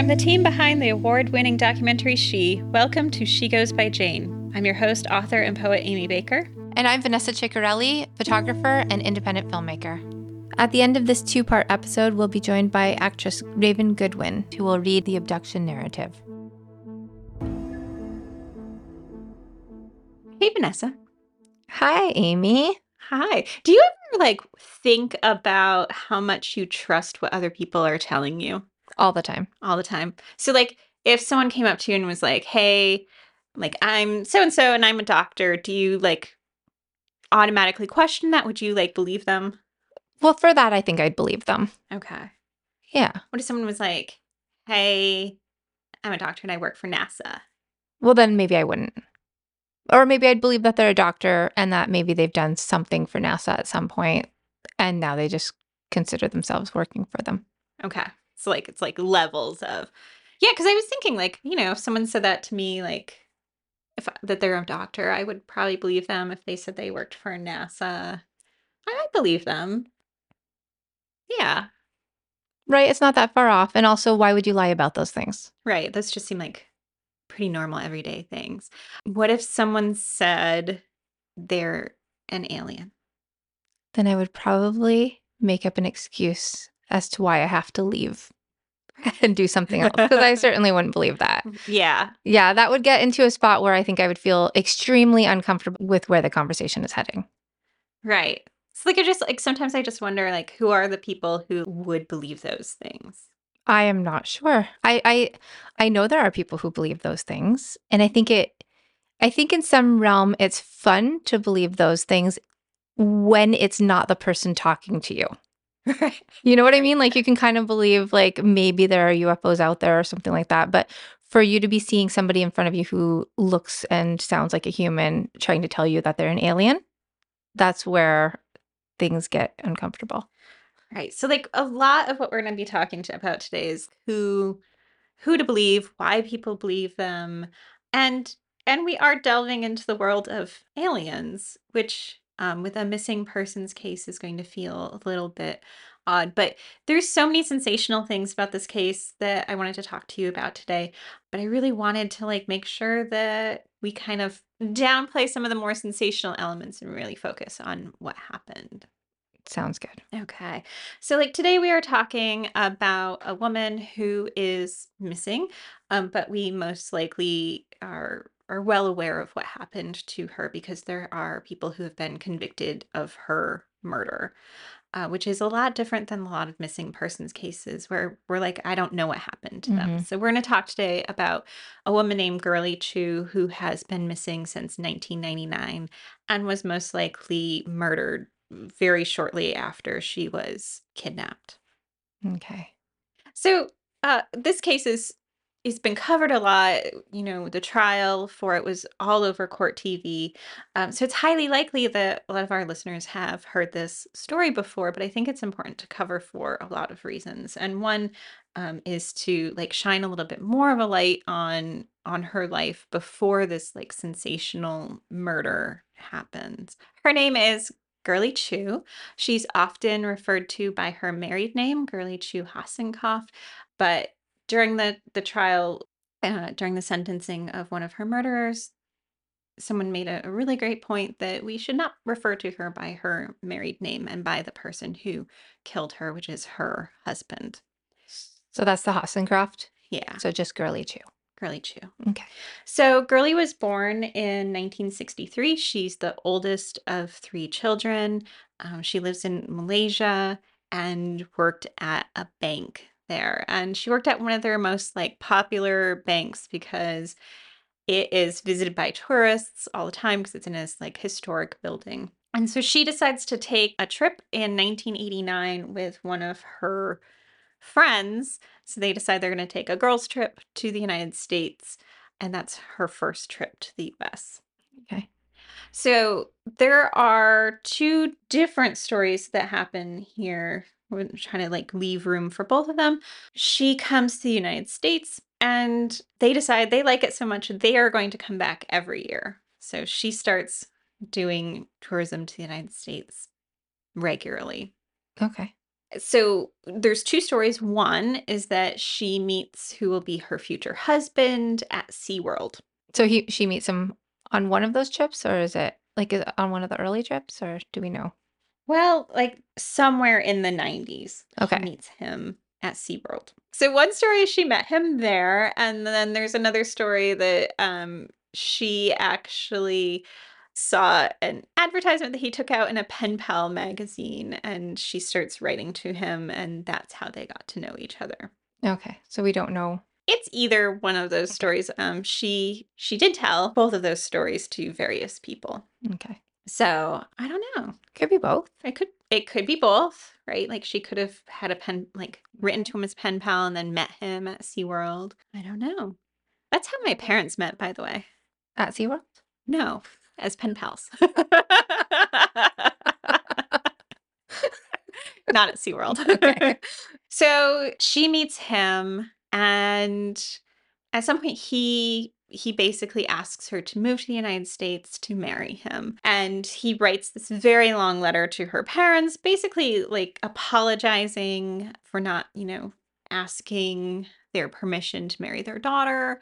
From the team behind the award winning documentary She, welcome to She Goes by Jane. I'm your host, author, and poet Aimee Baker. And I'm Vanessa Ciccarelli, photographer and independent filmmaker. At the end of this two part episode, we'll be joined by actress Raven Goodwin, who will read the abduction narrative. Hey, Vanessa. Hi, Amy. Hi. Do you ever like think about how much you trust what other people are telling you? All the time. All the time. So, like, if someone came up to you and was like, hey, like, I'm so and so and I'm a doctor, do you like automatically question that? Would you like believe them? Well, for that, I think I'd believe them. Okay. Yeah. What if someone was like, hey, I'm a doctor and I work for NASA? Well, then maybe I wouldn't. Or maybe I'd believe that they're a doctor and that maybe they've done something for NASA at some point and now they just consider themselves working for them. Okay. So like it's like levels of Yeah, cuz I was thinking like, you know, if someone said that to me like if that they're a doctor, I would probably believe them if they said they worked for NASA. I might believe them. Yeah. Right, it's not that far off and also why would you lie about those things? Right. Those just seem like pretty normal everyday things. What if someone said they're an alien? Then I would probably make up an excuse as to why I have to leave and do something else because I certainly wouldn't believe that. Mm, yeah. Yeah, that would get into a spot where I think I would feel extremely uncomfortable with where the conversation is heading. Right. So like I just like sometimes I just wonder like who are the people who would believe those things? I am not sure. I I I know there are people who believe those things, and I think it I think in some realm it's fun to believe those things when it's not the person talking to you. You know what I mean? Like you can kind of believe like maybe there are UFOs out there or something like that, but for you to be seeing somebody in front of you who looks and sounds like a human trying to tell you that they're an alien, that's where things get uncomfortable. Right. So like a lot of what we're going to be talking about today is who who to believe, why people believe them, and and we are delving into the world of aliens, which um, with a missing persons case is going to feel a little bit odd. But there's so many sensational things about this case that I wanted to talk to you about today. But I really wanted to like make sure that we kind of downplay some of the more sensational elements and really focus on what happened. Sounds good. Okay. So, like today, we are talking about a woman who is missing, um, but we most likely are are well aware of what happened to her because there are people who have been convicted of her murder, uh, which is a lot different than a lot of missing persons cases where we're like, I don't know what happened to them. Mhm. So, we're going to talk today about a woman named Girly Chew who has been missing since 1999 and was most likely murdered very shortly after she was kidnapped. Okay. So, uh, this case is it's been covered a lot. You know, the trial for it was all over court TV. Um, so it's highly likely that a lot of our listeners have heard this story before, but I think it's important to cover for a lot of reasons. And one um, is to like shine a little bit more of a light on on her life before this like sensational murder happens. Her name is Girly Chew. She's often referred to by her married name, Girly Chew Hossencofft, but during the the trial, uh, during the sentencing of one of her murderers, someone made a, a really great point that we should not refer to her by her married name and by the person who killed her, which is her husband. So that's the Hossencofft. Yeah, So just Girly Chew. Girly Chew. Okay. So Girly was born in 1963. She's the oldest of three children. Um, she lives in Malaysia and worked at a bank there. And she worked at one of their most like popular banks because it is visited by tourists all the time because it's in this like historic building. And so she decides to take a trip in 1989 with one of her friends. So they decide they're going to take a girls' trip to the United States. And that's her first trip to the US. Okay. So there are two different stories that happen here. We're trying to like leave room for both of them. She comes to the United States and they decide they like it so much they are going to come back every year. So she starts doing tourism to the United States regularly. Okay. So there's two stories. One is that she meets who will be her future husband at SeaWorld. So he she meets him on one of those trips, or is it like on one of the early trips, or do we know? Well, like somewhere in the 90s, Okay. she meets him at SeaWorld. So one story is she met him there, and then there's another story that um she actually saw an advertisement that he took out in a pen pal magazine and she starts writing to him and that's how they got to know each other. Okay, so we don't know. It's either one of those Okay. stories. Um she she did tell both of those stories to various people. Okay, So, I don't know. could be both. It could it could be both, right? Like she could have had a pen like written to him as pen pal and then met him at SeaWorld. I don't know. That's how my parents met, by the way. At SeaWorld? No, as pen pals. Not at SeaWorld. Okay. so she meets him and at some point he he basically asks her to move to the United States to marry him. And he writes this very long letter to her parents, basically like apologizing for not, you know, asking their permission to marry their daughter.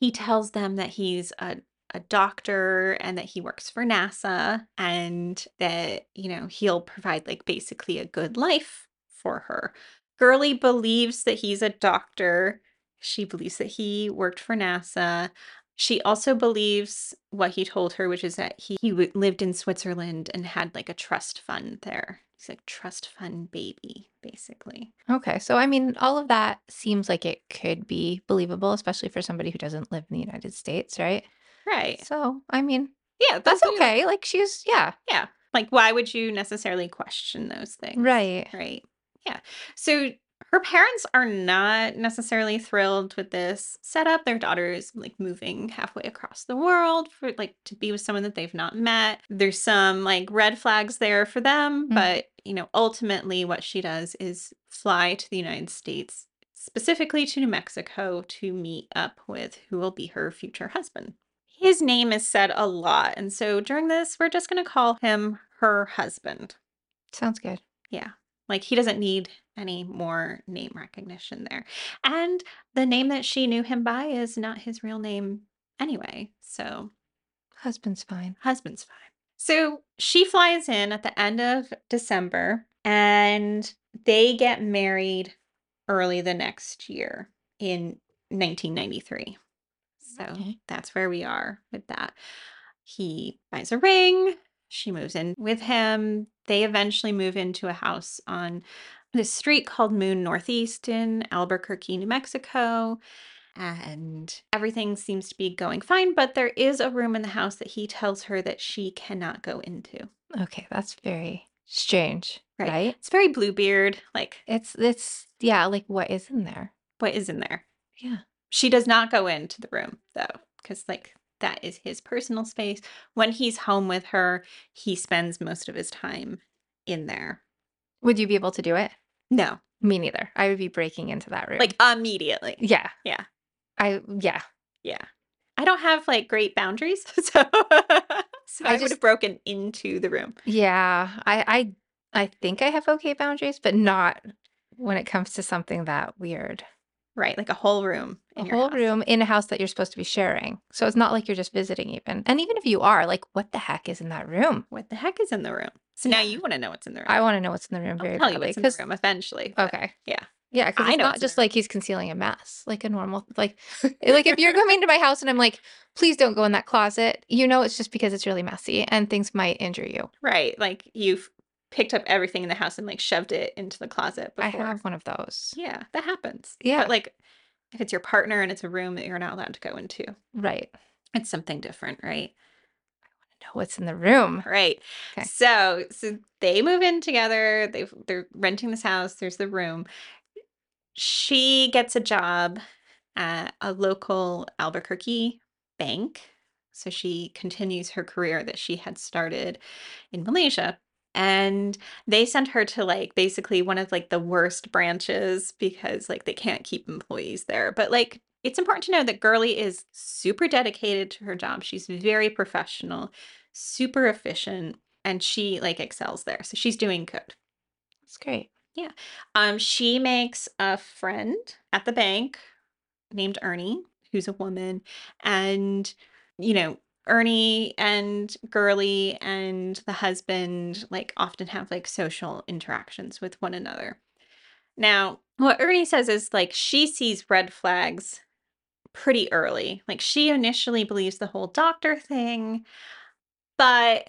He tells them that he's a a doctor and that he works for NASA and that, you know, he'll provide like basically a good life for her. Girly believes that he's a doctor. She believes that he worked for NASA. She also believes what he told her, which is that he, he w- lived in Switzerland and had like a trust fund there. He's like trust fund baby, basically. Okay, so I mean, all of that seems like it could be believable, especially for somebody who doesn't live in the United States, right? Right. So, I mean, Yeah, that's okay. Like she's, yeah, Yeah. Like, why would you necessarily question those things? right. Right. Yeah. So her parents are not necessarily thrilled with this setup. Their daughter is like moving halfway across the world for like to be with someone that they've not met. There's some like red flags there for them, Mhm. but you know, ultimately what she does is fly to the United States, specifically to New Mexico to meet up with who will be her future husband. His name is said a lot, and so during this we're just going to call him her husband. Sounds good. Yeah. Like he doesn't need any more name recognition there. And the name that she knew him by is not his real name anyway. So Husband's fine. husband's fine. So she flies in at the end of December and they get married early the next year in 1993. So Okay. that's where we are with that. He buys a ring. She moves in with him. They eventually move into a house on this street called Moon Northeast in Albuquerque, New Mexico. And everything seems to be going fine, but there is a room in the house that he tells her that she cannot go into. Okay, that's very strange, Right. right? It's very Bluebeard. Like, It's it's yeah, like what is in there? what is in there? Yeah. She does not go into the room though, because like that is his personal space. When he's home with her, he spends most of his time in there. Would you be able to do it? No, Me neither. I would be breaking into that room. like immediately. yeah. Yeah. I yeah. Yeah. I don't have like great boundaries, so so I, I would have broken into the room. Yeah. I I I think I have okay boundaries, but not when it comes to something that weird. Right, like a whole room A whole house. room in a house that you're supposed to be sharing. So it's not like you're just visiting even. And even if you are, like what the heck is in that room? What the heck is in the room? So now you want to know what's in the room. I want to know what's in the room I'll very tell you what's in the room eventually. but- Okay. yeah. Yeah, because I it's know not just like he's concealing a mess, like a normal like eh, like if you're coming to my house and I'm like, please don't go in that closet, you know it's just because it's really messy and things might injure you. Right, like you've picked up everything in the house and like shoved it into the closet before. I have one of those. Yeah, that happens. Yeah. But like if it's your partner and it's a room that you're not allowed to go into, Right. it's something different, right? Know what's in the room. Right. Okay. So so they move in together. They they're renting this house. There's the room. She gets a job at a local Albuquerque bank. So she continues her career that she had started in Malaysia. And they send her to like basically one of like the worst branches because like they can't keep employees there. But like it's important to know that Girly is super dedicated to her job. She's very professional, super efficient, and she like excels there. So she's doing good. That's great. Yeah. Um, she makes a friend at the bank named Ernie, who's a woman, and, you know, Ernie and Girly and the husband, like, often have, like, social interactions with one another. Now, what Ernie says is, like, she sees red flags pretty early. Like, she initially believes the whole doctor thing, but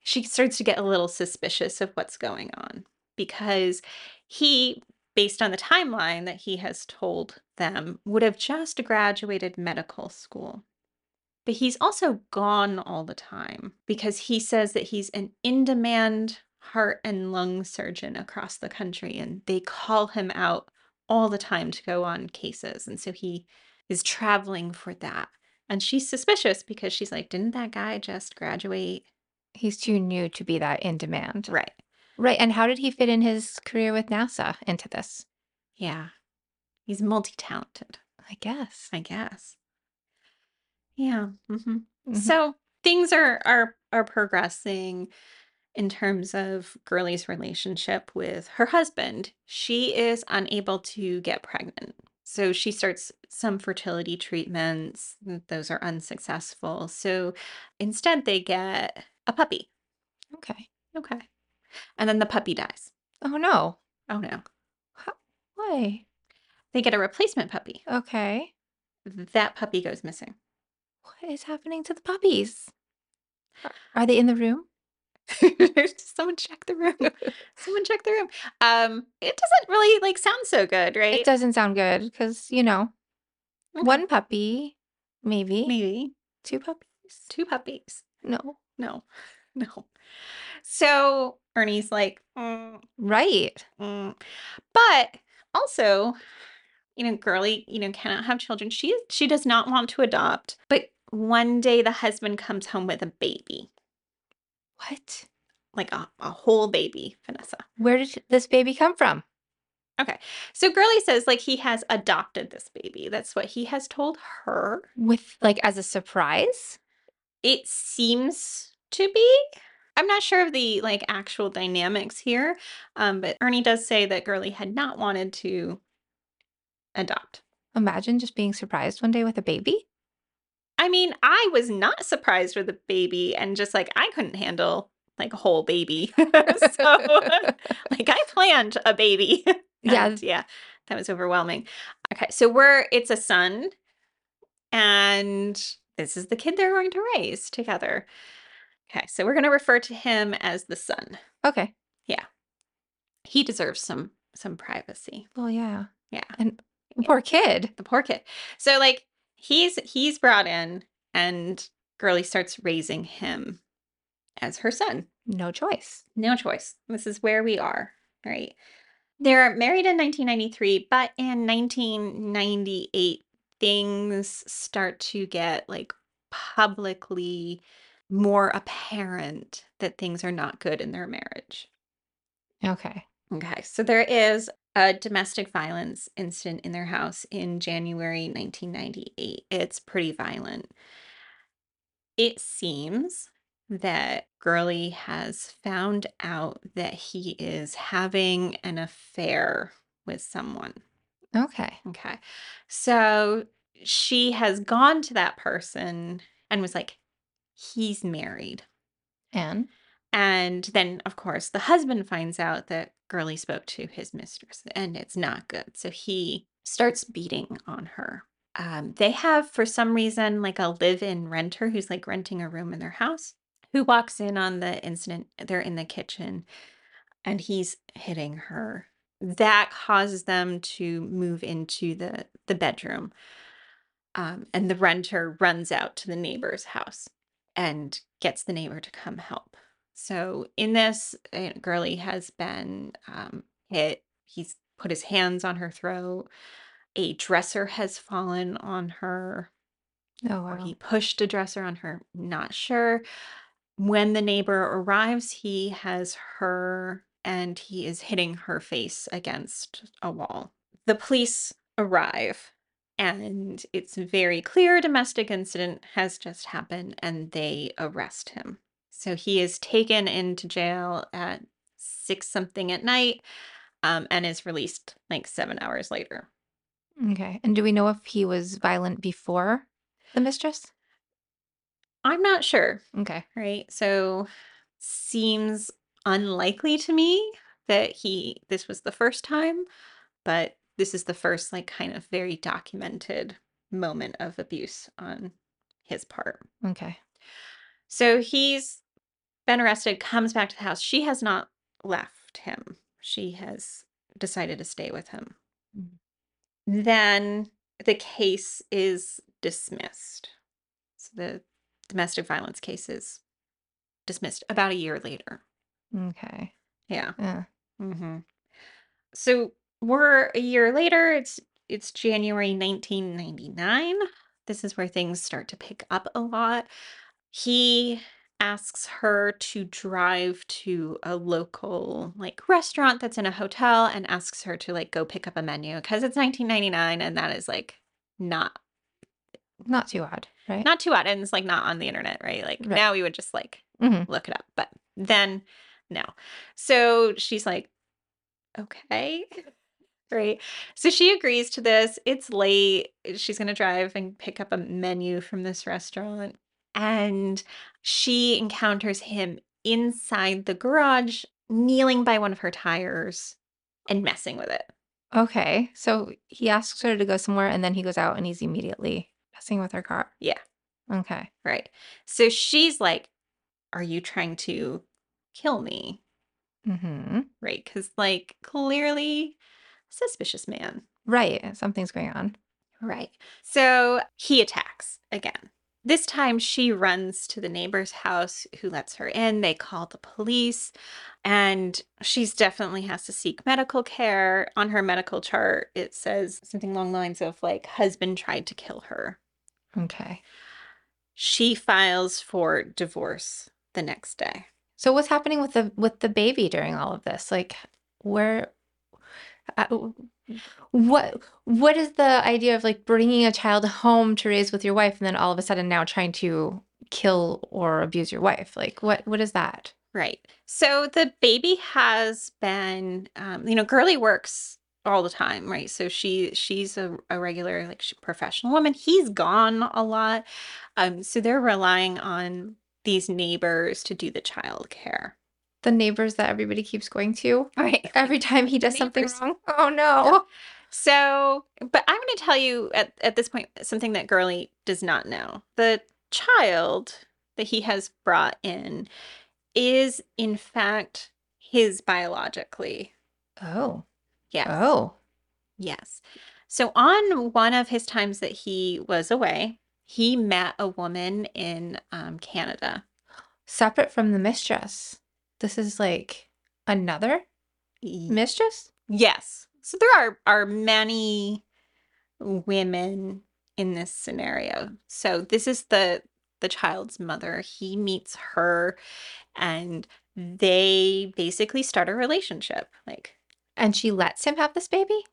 she starts to get a little suspicious of what's going on because he, based on the timeline that he has told them, would have just graduated medical school. But he's also gone all the time because he says that he's an in demand heart and lung surgeon across the country and they call him out all the time to go on cases. And so he is traveling for that. And she's suspicious because she's like, didn't that guy just graduate? He's too new to be that in demand. Right. Right. And how did he fit in his career with NASA into this? Yeah. He's multi talented, I guess. I guess. Yeah. hmm Mhm. So things are are are progressing in terms of Girly's relationship with her husband. She is unable to get pregnant. So she starts some fertility treatments. Those are unsuccessful. So instead they get a puppy. Okay. Okay. And then the puppy dies. Oh no. Oh no. How- Why? They get a replacement puppy. Okay. That puppy goes missing. What is happening to the puppies? Are- Are they in the room? Someone check the room. Someone check the room. Um, it doesn't really like sound so good, right? It doesn't sound good because, you know, Okay. one puppy, maybe. maybe Two puppies? two puppies. No. No, no. So Ernie's like, "Mm, Right. mm." but also, you know, girly, you know, cannot have children. She she does not want to adopt. But one day the husband comes home with a baby, What? like a, a whole baby, Vanessa. Where did this baby come from? Okay. So Girly says like he has adopted this baby. That's what he has told her. With like as a surprise? It seems to be. I'm not sure of the like actual dynamics here. Um, but Ernie does say that Girly had not wanted to adopt. Imagine just being surprised one day with a baby. I mean, I was not surprised with the baby and just like I couldn't handle like a whole baby. so like I planned a baby. Yeah. And, yeah. That was overwhelming. Okay. So we're it's a son and this is the kid they're going to raise together. Okay. So we're going to refer to him as the son. Okay. Yeah. He deserves some some privacy. Well, yeah. Yeah. And poor kid. The poor kid. So like he's he's brought in and Girly starts raising him as her son. No choice. No choice. This is where we are, right? They're married in 1993, but in 1998, things start to get like publicly more apparent that things are not good in their marriage. Okay. Okay, so there is a domestic violence incident in their house in January 1998. It's pretty violent. It seems that Girly has found out that he is having an affair with someone. Okay. Okay. So she has gone to that person and was like, he's married. And And then, of course, the husband finds out that Girly spoke to his mistress and it's not good. So he starts beating on her. Um, they have, for some reason, like a live in renter who's like renting a room in their house who walks in on the incident. They're in the kitchen and he's hitting her. That causes them to move into the, the bedroom. Um, and the renter runs out to the neighbor's house and gets the neighbor to come help. So in this, uh, Girly has been um, hit. He's put his hands on her throat. A dresser has fallen on her, oh or wow. he pushed a dresser on her. Not sure. When the neighbor arrives, he has her and he is hitting her face against a wall. The police arrive and it's very clear a domestic incident has just happened and they arrest him. So he is taken into jail at six something at night. um, and is released like seven hours later. Okay. And do we know if he was violent before the mistress? I'm not sure, Okay. right? So seems unlikely to me that he this was the first time, but this is the first like kind of very documented moment of abuse on his part. Okay. So he's been arrested, comes back to the house. She has not left him. She has decided to stay with him. Mhm. Then the case is dismissed. So the domestic violence case is dismissed about a year later. Okay. Yeah. Yeah. hmm So we're a year later. It's it's January 1999. This is where things start to pick up a lot. He asks her to drive to a local like restaurant that's in a hotel and asks her to like go pick up a menu because it's 1999 and that is like not Not too odd, right? not too odd and it's like not on the internet, right? Like Right. now we would just like Mhm. look it up. But then no. So she's like, okay. Right. So she agrees to this. It's late. She's going to drive and pick up a menu from this restaurant. And she encounters him inside the garage, kneeling by one of her tires and messing with it. Okay. So he asks her to go somewhere and then he goes out and he's immediately messing with her car. Yeah. Okay. Right. So she's like, Are you trying to kill me? Mm-hmm. Right. Because, like, clearly, suspicious man. Right. Something's going on. Right. So he attacks again. This time she runs to the neighbor's house who lets her in. They call the police and she's definitely has to seek medical care. On her medical chart, it says something along the lines of like husband tried to kill her. Okay. She files for divorce the next day. So what's happening with the with the baby during all of this? Like where uh, what what is the idea of like bringing a child home to raise with your wife and then all of a sudden now trying to kill or abuse your wife? Like what what is that? Right. So the baby has been, um, you know, Girly works all the time, right? So she she's a, a regular like professional woman. He's gone a lot, um, so they're relying on these neighbors to do the child care. The neighbors that everybody keeps going to Right. every time he does something wrong. Oh no. So, but I'm going to tell you at at this point something that Girly does not know. The child that he has brought in is in fact his biologically. Oh. Yes. Oh. Yes. So on one of his times that he was away, he met a woman in um, Canada. Separate from the mistress. This is like another mistress? Yes. So there are are many women in this scenario. So this is the the child's mother. He meets her and they basically start a relationship. Like And she lets him have this baby?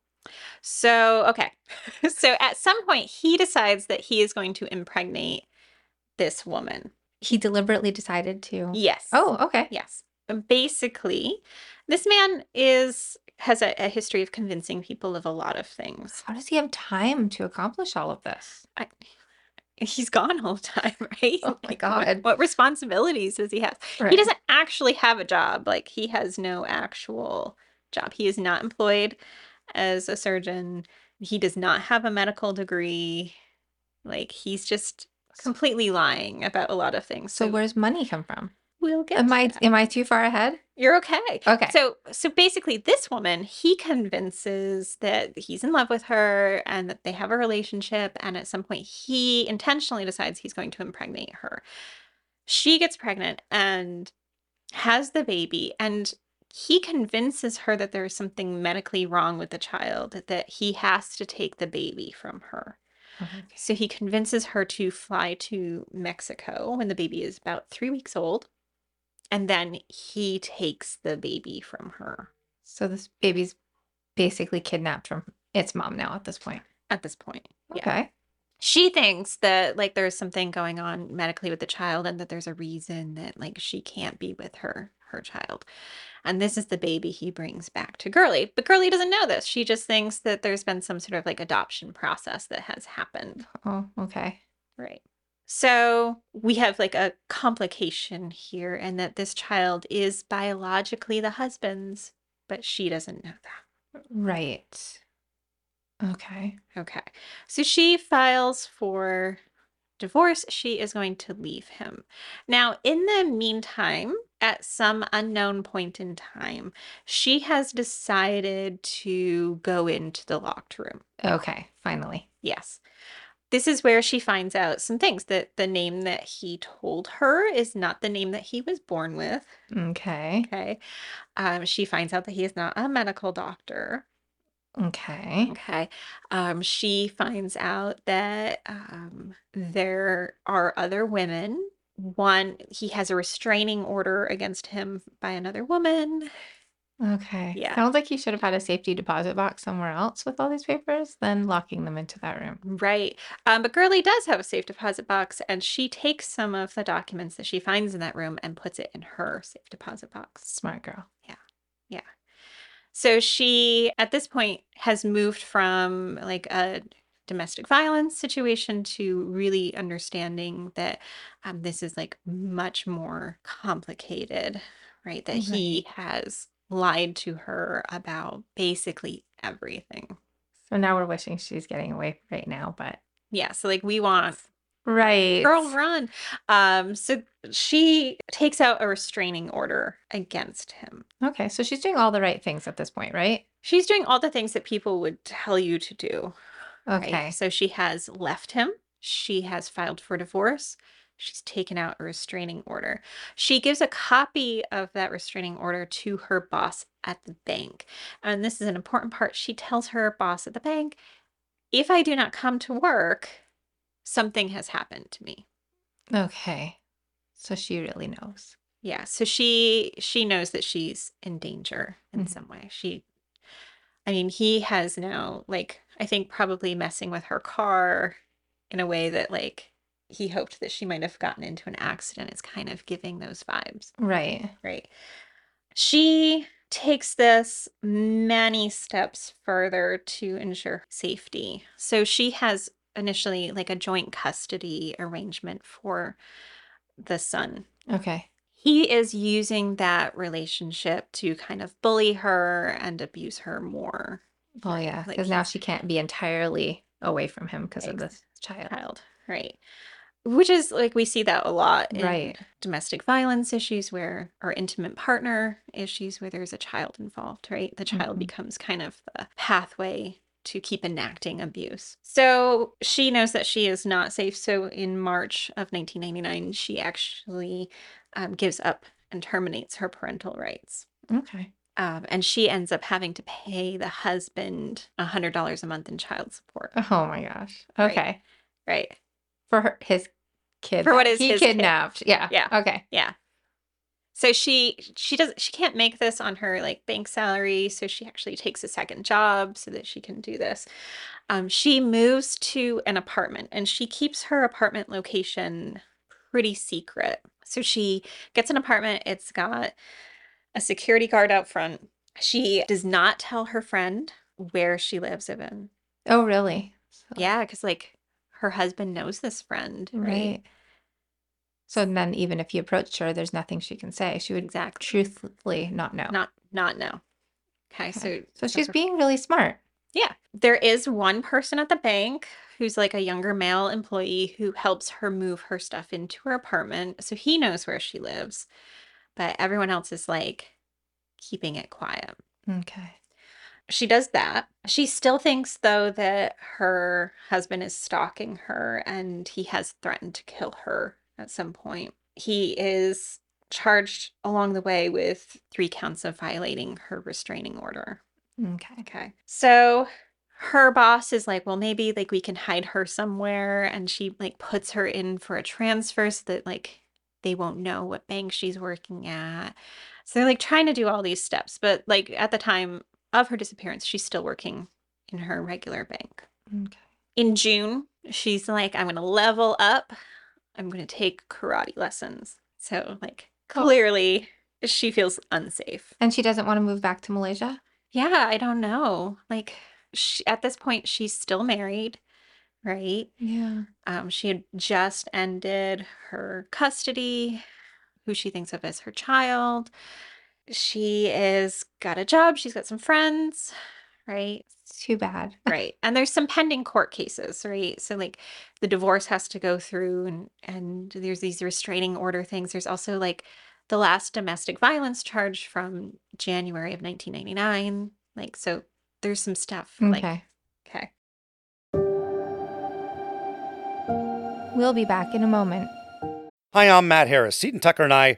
So, okay. so at some point, he decides that he is going to impregnate this woman. He deliberately decided to. Yes. Oh, okay. yes. Basically, this man is has a, a history of convincing people of a lot of things. How does he have time to accomplish all of this? I, he's gone all the time, right? Oh my Like, what- God. What, responsibilities does he have? Right. He doesn't actually have a job. Like he has no actual job. He is not employed as a surgeon. He does not have a medical degree. Like he's just completely lying about a lot of things. So where's money come from? We'll get Am I that. am I too far ahead? You're okay. Okay. So so basically this woman, he convinces that he's in love with her and that they have a relationship and at some point he intentionally decides he's going to impregnate her. She gets pregnant and has the baby and he convinces her that there's something medically wrong with the child that he has to take the baby from her. Okay. So he convinces her to fly to Mexico when the baby is about 3 weeks old. And then he takes the baby from her So this baby's basically kidnapped from its mom now at this point. at this point. Yeah. Okay. she thinks that like there's something going on medically with the child and that there's a reason that like she can't be with her her child. And this is the baby he brings back to Girly. But Girly doesn't know this. She just thinks that there's been some sort of like adoption process that has happened. Oh, okay. Right. So we have like a complication here, and that this child is biologically the husband's, but she doesn't know that. Right. Okay. Okay. So she files for divorce. She is going to leave him. Now, in the meantime, at some unknown point in time, she has decided to go into the locked room. Okay. Finally. Yes. This is where she finds out some things that the name that he told her is not the name that he was born with. Okay. Okay. Um, she finds out that he is not a medical doctor. Okay. Okay. Um, she finds out that um, there are other women. One, he has a restraining order against him by another woman. Okay. Yeah. Sounds like he should have had a safety deposit box somewhere else with all these papers, then locking them into that room. Right. Um, but Girly does have a safe deposit box, and she takes some of the documents that she finds in that room and puts it in her safe deposit box. Smart girl. Yeah. Yeah. So she, at this point, has moved from like a domestic violence situation to really understanding that um, this is like much more complicated, right? That he has lied to her about basically everything. So now we're wishing she's getting away right now, but Yeah. So, like, we want right. girl run. Um, so she takes out a restraining order against him. Okay, so she's doing all the right things at this point, right? She's doing all the things that people would tell you to do. right? Okay. So she has left him. She has filed for divorce. She's taken out a restraining order. She gives a copy of that restraining order to her boss at the bank. And this is an important part. She tells her boss at the bank, if I do not come to work, something has happened to me. Okay. So she really knows. Yeah, so she she knows that she's in danger in Mhm. some way. She I mean, he has now like I think probably messing with her car in a way that like he hoped that she might have gotten into an accident. It's kind of giving those vibes, Right. right? She takes this many steps further to ensure safety. So she has initially like a joint custody arrangement for the son Okay. he is using that relationship to kind of bully her and abuse her more Oh yeah, like because now she can't be entirely away from him because of this child. child right which is like we see that a lot in Right. domestic violence issues where or intimate partner issues where there's a child involved right the child Mhm. becomes kind of the pathway to keep enacting abuse so she knows that she is not safe so in march of 1999 she actually um, gives up and terminates her parental rights Okay. Um, and she ends up having to pay the husband a hundred dollars a month in child support. Oh my gosh. Right. Okay. Right. For her, his kid. For what is he his kid. kidnapped. Yeah. Yeah. Okay. Yeah. So she she does she can't make this on her like bank salary, so she actually takes a second job so that she can do this. Um, she moves to an apartment and she keeps her apartment location pretty secret. So she gets an apartment. It's got a security guard out front. She does not tell her friend where she lives even. Oh, really? So- Yeah, because like her husband knows this friend, right? Right. So then, even if he approached her, there's nothing she can say. She would Exactly. truthfully not know. Not not know. Okay, Okay. so So she's her- being really smart. yeah. There is one person at the bank who's like a younger male employee who helps her move her stuff into her apartment, so he knows where she lives. But everyone else is like keeping it quiet. Okay. She does that. She still thinks, though, that her husband is stalking her and he has threatened to kill her at some point. He is charged along the way with three counts of violating her restraining order. Okay. Okay. So her boss is like, well, maybe like we can hide her somewhere. And she like puts her in for a transfer so that like they won't know what bank she's working at. So they're like trying to do all these steps. But like at the time of her disappearance, she's still working in her regular bank. Okay. In June She's like, I'm gonna level up. I'm gonna take karate lessons. So like Oh. clearly she feels unsafe. And she doesn't want to move back to Malaysia? Yeah, I don't know. Like she, at this point, she's still married, right? Yeah. Um, she had just ended her custody, who she thinks of as her child. She is got a job. She's got some friends, right? Too bad. Right. And there's some pending court cases, right? So like the divorce has to go through and and there's these restraining order things. There's also like the last domestic violence charge from January of 1999. Like so there's some stuff like Okay. okay. We'll be back in a moment. Hi, I'm Matt Harris. Seton Tucker and I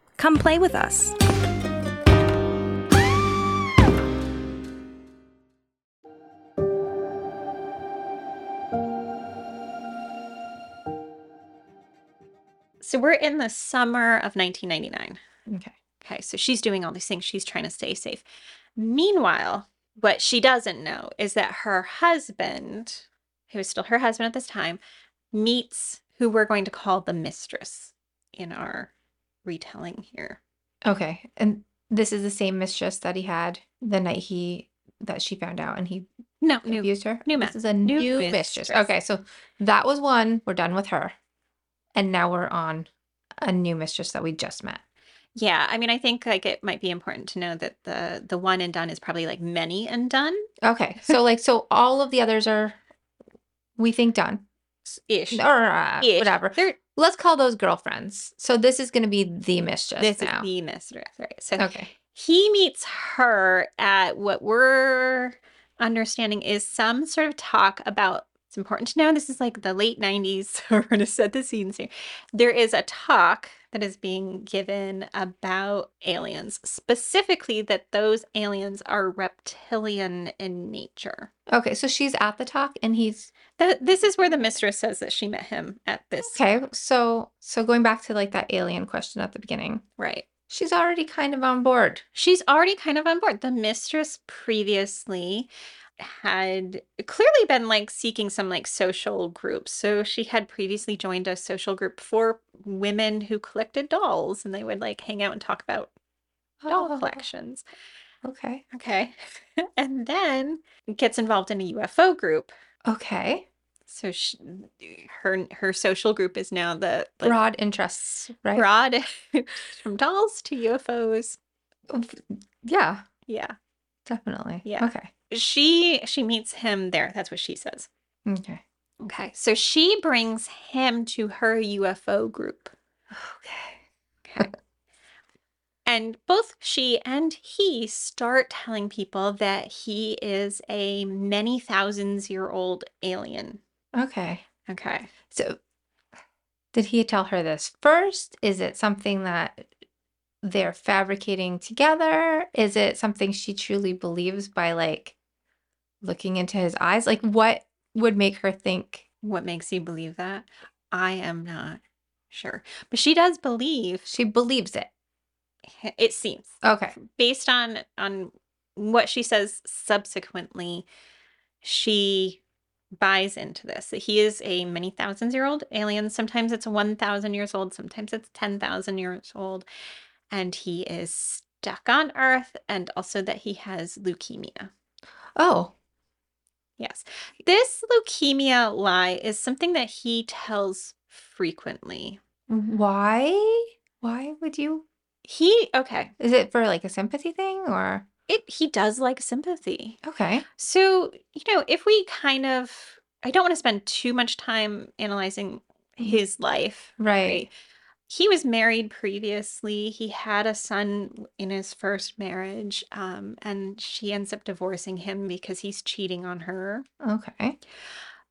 Come play with us. So we're in the summer of 1999. Okay. Okay, so she's doing all these things. She's trying to stay safe. Meanwhile, what she doesn't know is that her husband, who is still her husband at this time, meets who we're going to call the mistress in our retelling here. Okay. And this is the same mistress that he had the night he that she found out and he No, new. abused her. new This ma- is a new new, mistress. mistress. Okay, so that was one. We're done with her. And now we're on a new mistress that we just met. Yeah, I mean, I think like it might be important to know that the the one and done is probably like many and done Okay. So like so all of the others are we think done. ish. Or uh, Ish. whatever. They're- Let's call those girlfriends. So this is going to be the mistress this now. is the mistress, right? So okay. he meets her at what we're understanding is some sort of talk about it's important to know this is like the late 90s so we're going to set the scenes here there is a talk that is being given about aliens specifically that those aliens are reptilian in nature Okay, so she's at the talk and he's that this is where the mistress says that she met him at this okay. So so going back to like that alien question at the beginning. right She's already kind of on board. she's already kind of on board. The mistress previously had clearly been like seeking some like social groups. So she had previously joined a social group for women who collected dolls and they would like hang out and talk about doll Oh, collections. Okay. Okay. and then gets involved in a UFO group. Okay. So she, her her social group is now the like, Broad interests, right? broad from dolls to UFOs. Yeah, Yeah. definitely. Yeah. Okay. She she meets him there. That's what she says. Okay. Okay. So she brings him to her UFO group. Okay. Okay. and both she and he start telling people that he is a many thousands year old alien. Okay. Okay. So did he tell her this first? Is it something that they're fabricating together? Is it something she truly believes by like looking into his eyes? Like what would make her think What makes you believe that? I am not sure. But she does believe she believes it? it seems Okay. based on on what she says subsequently, she buys into this. That he is a many thousands year old alien. Sometimes it's 1,000 years old, sometimes it's 10,000 years old. And he is stuck on Earth, and also that he has leukemia. Oh, Yes. This leukemia lie is something that he tells frequently. why? Why would you? He, okay, Is it for like a sympathy thing or? it he does like sympathy. Okay. So, you know, if we kind of I don't want to spend too much time analyzing mm-hmm. his life. Right. He was married previously. He had a son in his first marriage, um, and she ends up divorcing him because he's cheating on her. Okay.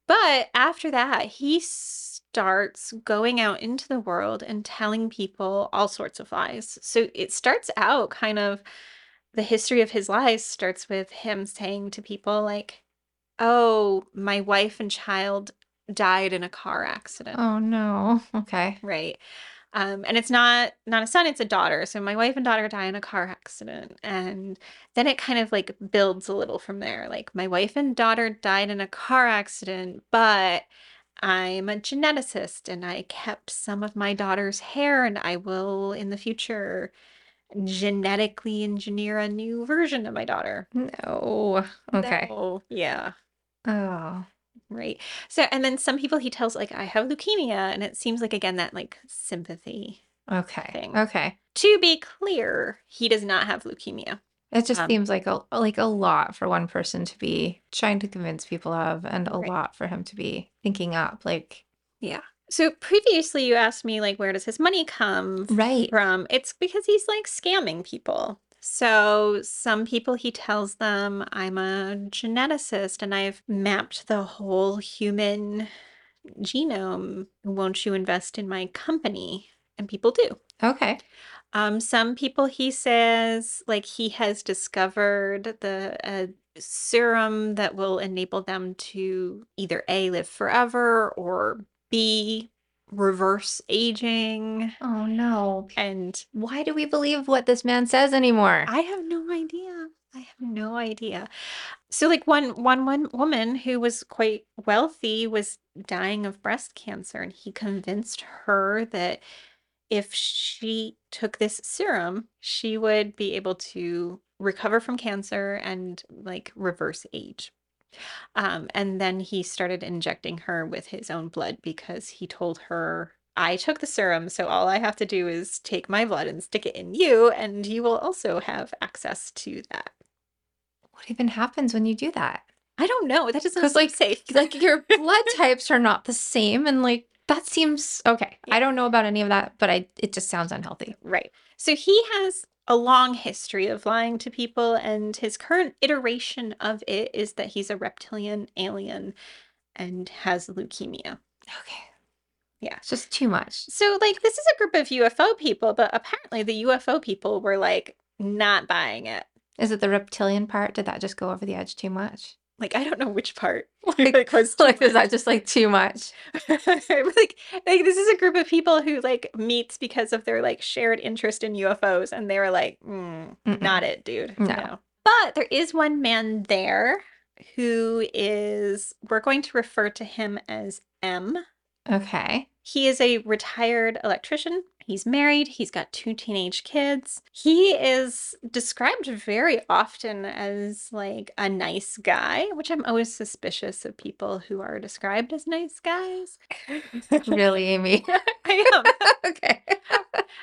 But after that, he starts going out into the world and telling people all sorts of lies. So it starts out kind of the history of his lies starts with him saying to people, like, Oh, my wife and child died in a car accident. Oh no. Okay. Right. Um, and it's not not a son, it's a daughter. So my wife and daughter die in a car accident. And then it kind of like builds a little from there. Like my wife and daughter died in a car accident, but I'm a geneticist and I kept some of my daughter's hair and I will in the future genetically engineer a new version of my daughter. No. Okay. No. Yeah. Oh. Right. So, and then some people he tells, like, I have leukemia. And it seems like, again, that like sympathy. Okay. Thing. Okay. To be clear, he does not have leukemia. It just Um, seems like a like a lot for one person to be trying to convince people of, and a Right. lot for him to be thinking up. Like, Yeah. So previously you asked me, like, where does his money come right. from? It's because he's like scamming people. So some people he tells them, I'm a geneticist and I've mapped the whole human genome. Won't you invest in my company? And people do. Okay. Um, some people he says like he has discovered the uh, serum that will enable them to either A live forever or B reverse aging. Oh no. And Why do we believe what this man says anymore? I have no idea. I have no idea. So like one one one woman who was quite wealthy was dying of breast cancer and he convinced her that if she took this serum, she would be able to recover from cancer and like reverse age. Um, and then he started injecting her with his own blood because he told her, I took the serum, so all I have to do is take my blood and stick it in you, and you will also have access to that. what even happens when you do that? I don't know. That doesn't seem like- safe. Like your blood types are not the same, and like that seems okay. I don't know about any of that, but I it just sounds unhealthy. Right. So he has a long history of lying to people, and his current iteration of it is that he's a reptilian alien and has leukemia. Okay. Yeah. It's just too much. So, like, this is a group of UFO people, but apparently the UFO people were like not buying it. Is it the reptilian part? Did that just go over the edge too much? Like, I don't know which part. Like- Like, was Like, is that just like too much? like, like this is a group of people who like meets because of their like shared interest in UFOs, and they were like, mm, not it, dude. No. But there is one man there who is, we're going to refer to him as M. Okay. He is a retired electrician. He's married. He's got two teenage kids. He is described very often as like a nice guy, which I'm always suspicious of people who are described as nice guys. Really, Aimee? I am. okay.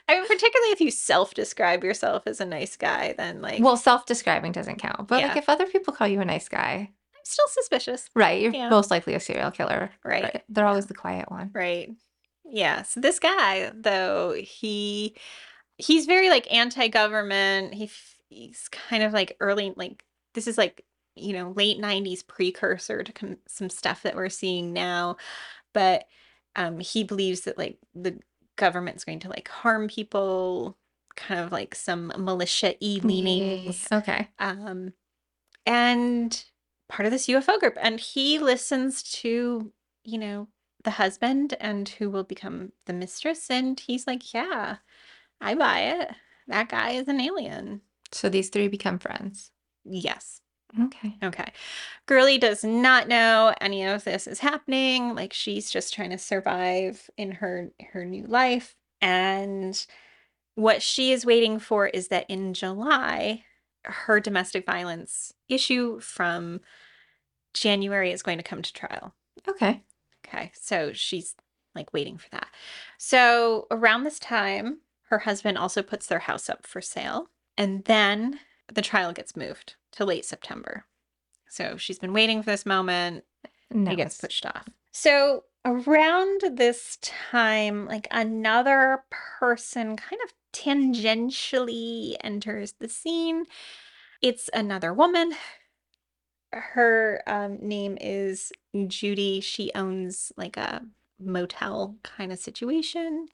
I mean, particularly if you self-describe yourself as a nice guy, then like Well, self-describing doesn't count. But like if other people call you a nice guy, I'm still suspicious, right, you're Yeah. most likely a serial killer. right? They're always the quiet one. Right. Yeah. So this guy, though, he he's very like anti-government. He f- he's kind of like early like this is like you know late 90s precursor to com- some stuff that we're seeing now but um he believes that like the government's going to like harm people kind of like some militia e leanings Okay. um, and part of this UFO group. And he listens to, you know, the husband and who will become the mistress. And he's like, yeah, I buy it. That guy is an alien. So these three become friends. Yes. Okay. Okay. Girly does not know any of this is happening. Like she's just trying to survive in her her new life and what she is waiting for is that in July her domestic violence issue from January is going to come to trial. Okay. Okay. So she's like waiting for that. So around this time, her husband also puts their house up for sale. And then the trial gets moved to late September. So she's been waiting for this moment. No. It gets pushed off. So around this time, like another person kind of tangentially enters the scene. It's another woman. Her um, name is Judy. She owns like a motel kind of situation.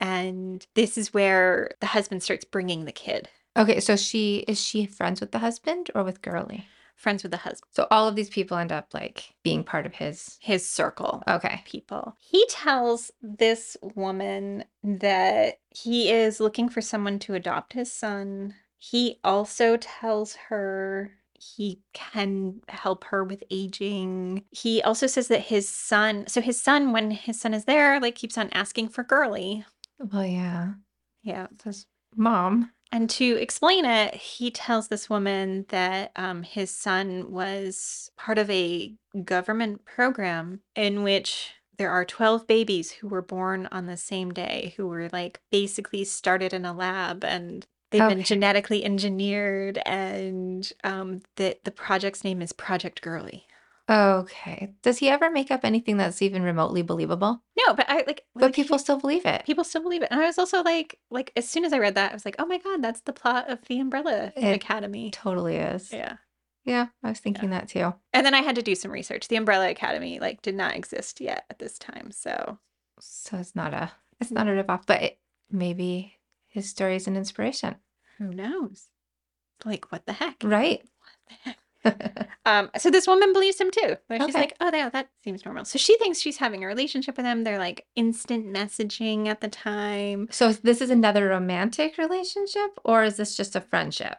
And this is where the husband starts bringing the kid, Okay, so she is she friends with the husband or with Girly? friends with the husband, So all of these people end up like being part of his. his circle. Okay. people. He tells this woman that he is looking for someone to adopt his son. He also tells her he can help her with aging. He also says that his son, so his son, when his son is there, like keeps on asking for girly. Well, yeah. Yeah. Says mom. And to explain it, he tells this woman that um, his son was part of a government program in which there are 12 babies who were born on the same day, who were like basically started in a lab and they've been genetically engineered. And um, the, the project's name is Project Girly. Okay. Does he ever make up anything that's even remotely believable? No, but I like, But like, people still believe it. people still believe it. And I was also like, like as soon as I read that, I was like, oh my God, that's the plot of the Umbrella It Academy. Totally is. Yeah. Yeah, I was thinking that too. And then I had to do some research. The Umbrella Academy like did not exist yet at this time. So So it's not a it's not a ripoff, but it, maybe his story is an inspiration, who knows? Like what the heck? right? What the heck? Um, so this woman believes him too. Where she's Okay. like, oh, yeah, that seems normal. So she thinks she's having a relationship with him. They're like instant messaging at the time. so this is another romantic relationship, or is this just a friendship?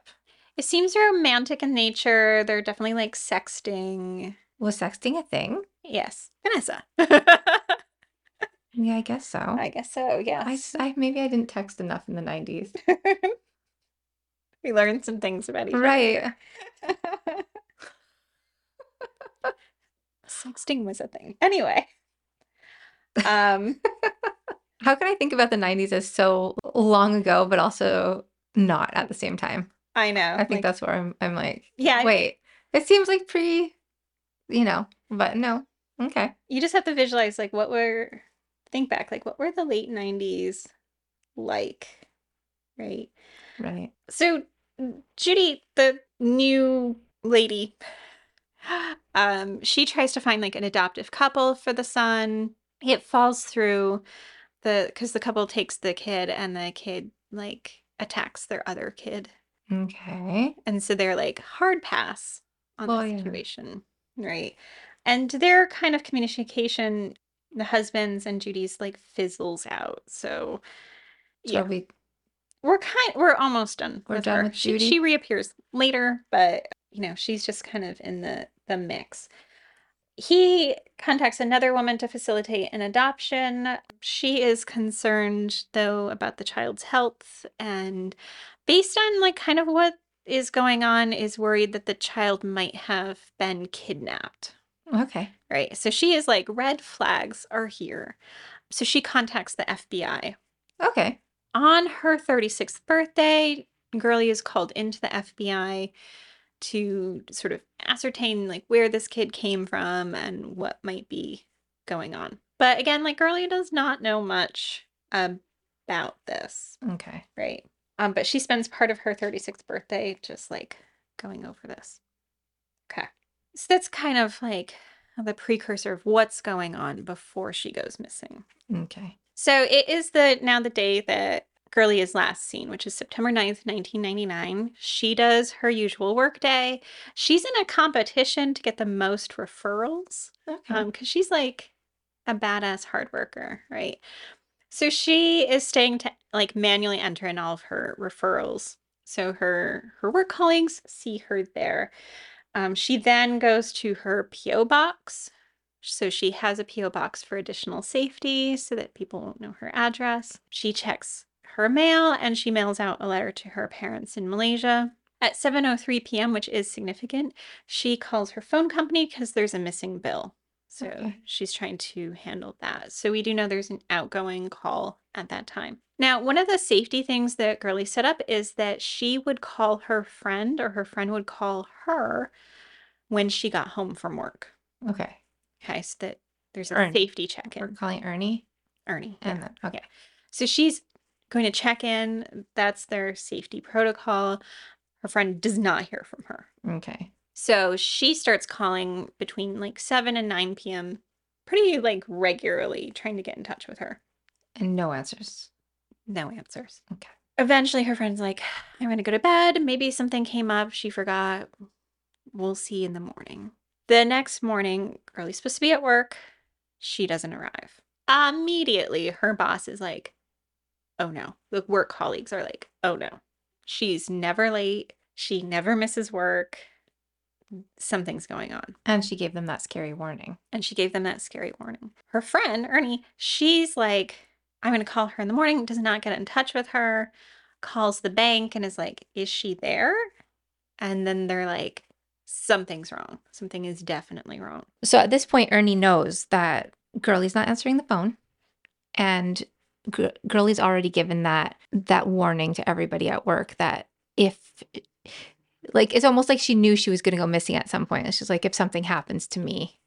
It seems romantic in nature. They're definitely like sexting. Was sexting a thing? Yes, Vanessa. Yeah, I guess so. I guess so. I, Yes. s- I- maybe I didn't text enough in the nineties. we learned some things about each other. Right. Sexting was a thing. Anyway. Um How can I think about the nineties as so long ago, but also not at the same time? I know. I think like, that's where I'm. I'm like, yeah, I- wait, it seems like pre, you know, but no. Okay. you just have to visualize like what were think back, like what were the late 90s like? Right. Right. So Judy, the new lady, um, she tries to find like an adoptive couple for the son. It falls through the because the couple takes the kid and the kid like attacks their other kid. Okay. And so they're like hard pass on Well, the yeah. situation. Right. And their kind of communication, the husband's and Judy's like fizzles out. So So yeah, we we're kind we're almost done. We're with done her. with she, she reappears later, but you know, she's just kind of in the the mix. He contacts another woman to facilitate an adoption. She is concerned though about the child's health and based on like kind of what is going on is worried that the child might have been kidnapped. okay. Right. So she is like red flags are here. So she contacts the FBI Okay. On her 36th birthday, Girly is called into the FBI to sort of ascertain like where this kid came from and what might be going on. But again, like Girly does not know much about this, Okay. right? Um, but she spends part of her 36th birthday just like going over this. Okay. So that's kind of like the precursor of what's going on before she goes missing. Okay. So it is the now the day that Girly is last seen, which is September 9th, 1999. She does her usual work day. She's in a competition to get the most referrals Okay. um she's like a badass hard worker, right? So she is staying to like manually enter in all of her referrals So her her work colleagues see her there. Um, she then goes to her PO box. So she has a PO box for additional safety so that people won't know her address. She checks her mail and she mails out a letter to her parents in Malaysia. At 7:03 p.m., which is significant, she calls her phone company because there's a missing bill. So Okay. she's trying to handle that. So we do know there's an outgoing call at that time. Now, one of the safety things that Girly set up is that she would call her friend or her friend would call her when she got home from work. Okay. Okay, so that there's a safety check in. We're calling Ernie. Ernie. And yeah. then okay. So she's going to check in. That's their safety protocol. Her friend does not hear from her. Okay. So she starts calling between like 7 and 9 p.m. pretty like regularly, trying to get in touch with her. And no answers. No answers. Okay. Eventually, her friend's like, I'm going to go to bed. Maybe something came up. She forgot. We'll see in the morning. The next morning, Girly's supposed to be at work. She doesn't arrive. Immediately, her boss is like, oh no. The work colleagues are like, oh no. She's never late. She never misses work. Something's going on. And she gave them that scary warning. And she gave them that scary warning. Her friend, Ernie, she's like, I'm going to call her in the morning, does not get in touch with her, calls the bank and is like, Is she there? And then they're like, Something's wrong. Something is definitely wrong. So at this point, Ernie knows that Girly's not answering the phone, and Gr- Girly's already given that that warning to everybody at work that if, like, it's almost like she knew she was going to go missing at some point. It's just like if something happens to me,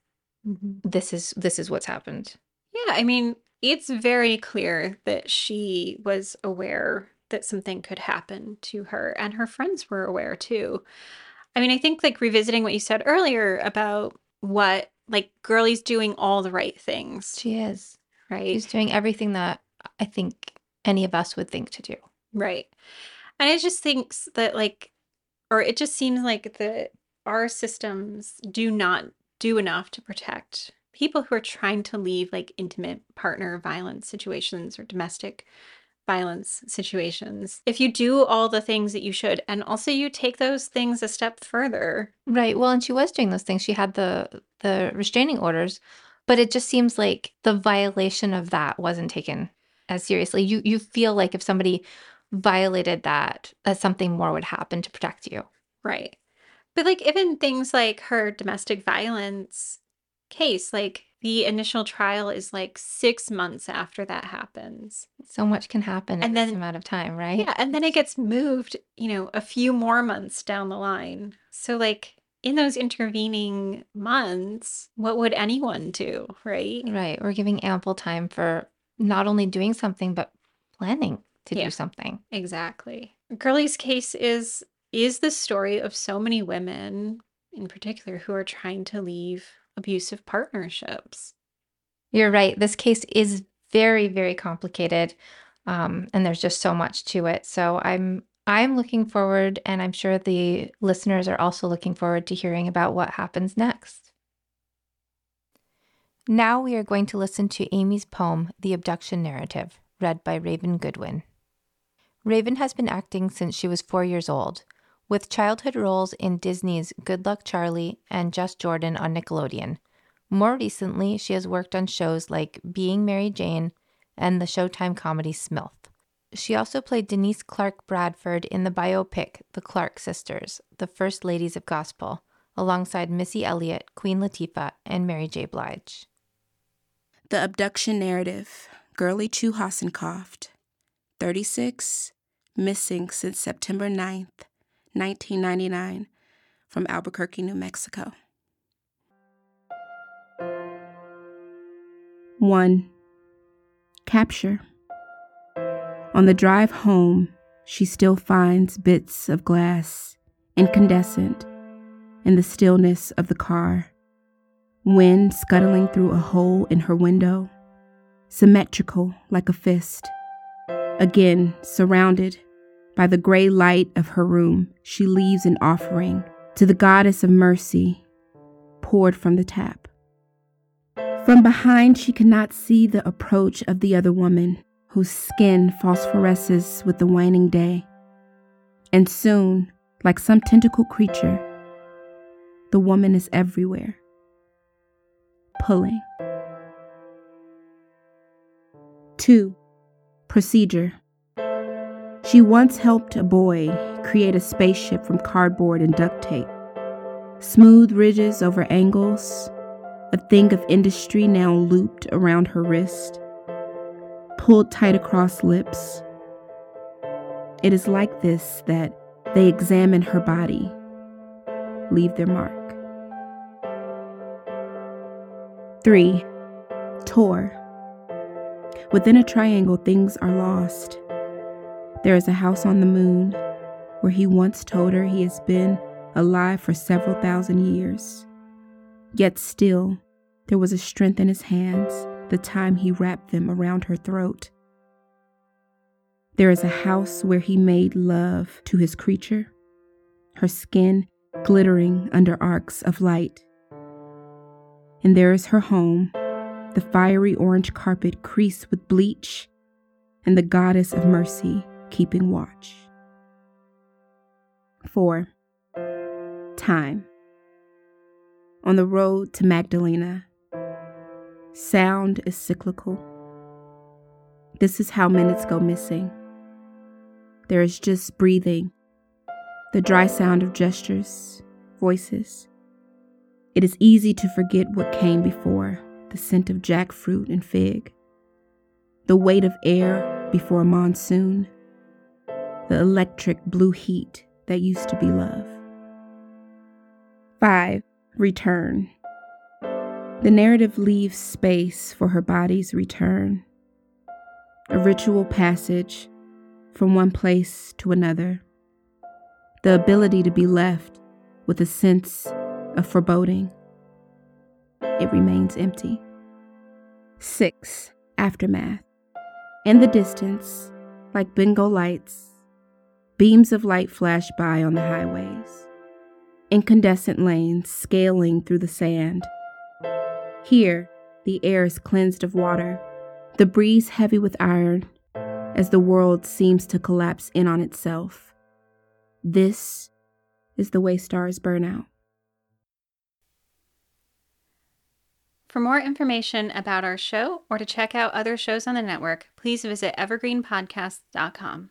mm-hmm. this is this is what's happened. Yeah, I mean, it's very clear that she was aware that something could happen to her, and her friends were aware too. I mean, I think like revisiting what you said earlier about what like Girly's doing all the right things, She is. right? She's doing everything that I think any of us would think to do. Right. And it just thinks that like or it just seems like that our systems do not do enough to protect people who are trying to leave like intimate partner violence situations or domestic violence situations. If you do all the things that you should and also you take those things a step further. Right. Well, and she was doing those things. She had the the restraining orders, but it just seems like the violation of that wasn't taken as seriously. You you feel like if somebody violated that, that something more would happen to protect you. Right. But like even things like her domestic violence case, like the initial trial is like 6 months after that happens. So much can happen in And this then- amount of time, right? Yeah, and then it gets moved, you know, a few more months down the line. So like in those intervening months, what would anyone do, right? Right. We're giving ample time for not only doing something but planning to Yeah. do something. Exactly. Girly's case is is the story of so many women in particular who are trying to leave abusive partnerships. You're right. This case is very, very complicated, um, and there's just so much to it. So I'm I'm looking forward, and I'm sure the listeners are also looking forward to hearing about what happens next. Now we are going to listen to Aimee's poem, "The Abduction Narrative," read by Raven Goodwin. Raven has been acting since she was four years old, with childhood roles in Disney's Good Luck Charlie and Just Jordan on Nickelodeon. More recently, she has worked on shows like Being Mary Jane and the Showtime comedy SMILF. She also played Denise Clark Bradford in the biopic The Clark Sisters, the First Ladies of Gospel, alongside Missy Elliott, Queen Latifah, and Mary J. Blige. The Abduction Narrative, Girly Chew Hossencofft, 36, missing since September 9th, 1999, from Albuquerque, New Mexico. 1. Capture. On the drive home, she still finds bits of glass, incandescent, in the stillness of the car wind scuttling through a hole in her window, symmetrical like a fist. Again, surrounded by the gray light of her room, she leaves an offering to the goddess of mercy, poured from the tap. From behind, she cannot see the approach of the other woman, whose skin phosphoresces with the waning day. And soon, like some tentacle creature, the woman is everywhere, pulling. 2. Procedure. She once helped a boy create a spaceship from cardboard and duct tape. Smooth ridges over angles, a thing of industry now looped around her wrist, pulled tight across lips. It is like this that they examine her body, leave their mark. 3. Tor. Within a triangle, things are lost. There is a house on the moon where he once told her he has been alive for several thousand years. Yet still, there was a strength in his hands the time he wrapped them around her throat. There is a house where he made love to his creature, her skin glittering under arcs of light. And there is her home, the fiery orange carpet creased with bleach, and the goddess of mercy keeping watch. 4. Time. On the road to Magdalena, sound is cyclical. This is how minutes go missing. There is just breathing, the dry sound of gestures, voices. It is easy to forget what came before the scent of jackfruit and fig, the weight of air before a monsoon, the electric blue heat that used to be love. 5. Return. The narrative leaves space for her body's return, a ritual passage from one place to another, the ability to be left with a sense of foreboding. It remains empty. 6. Aftermath. In the distance, like bingo lights, Beams of light flash by on the highways, incandescent lanes scaling through the sand. Here, the air is cleansed of water, the breeze heavy with iron, as the world seems to collapse in on itself. This is the way stars burn out. For more information about our show or to check out other shows on the network, please visit evergreenpodcast.com.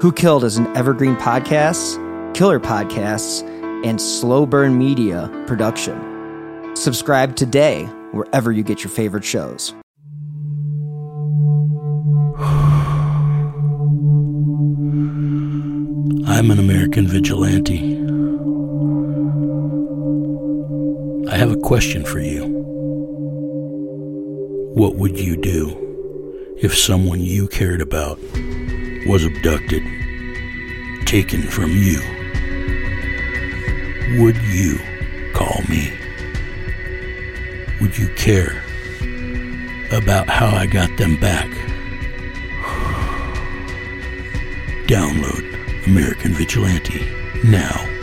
Who Killed is an evergreen podcasts, killer podcasts, and slow burn media production. Subscribe today wherever you get your favorite shows. I'm an American vigilante. I have a question for you. What would you do if someone you cared about was abducted, taken from you, would you call me? Would you care about how I got them back? Download American Vigilante now.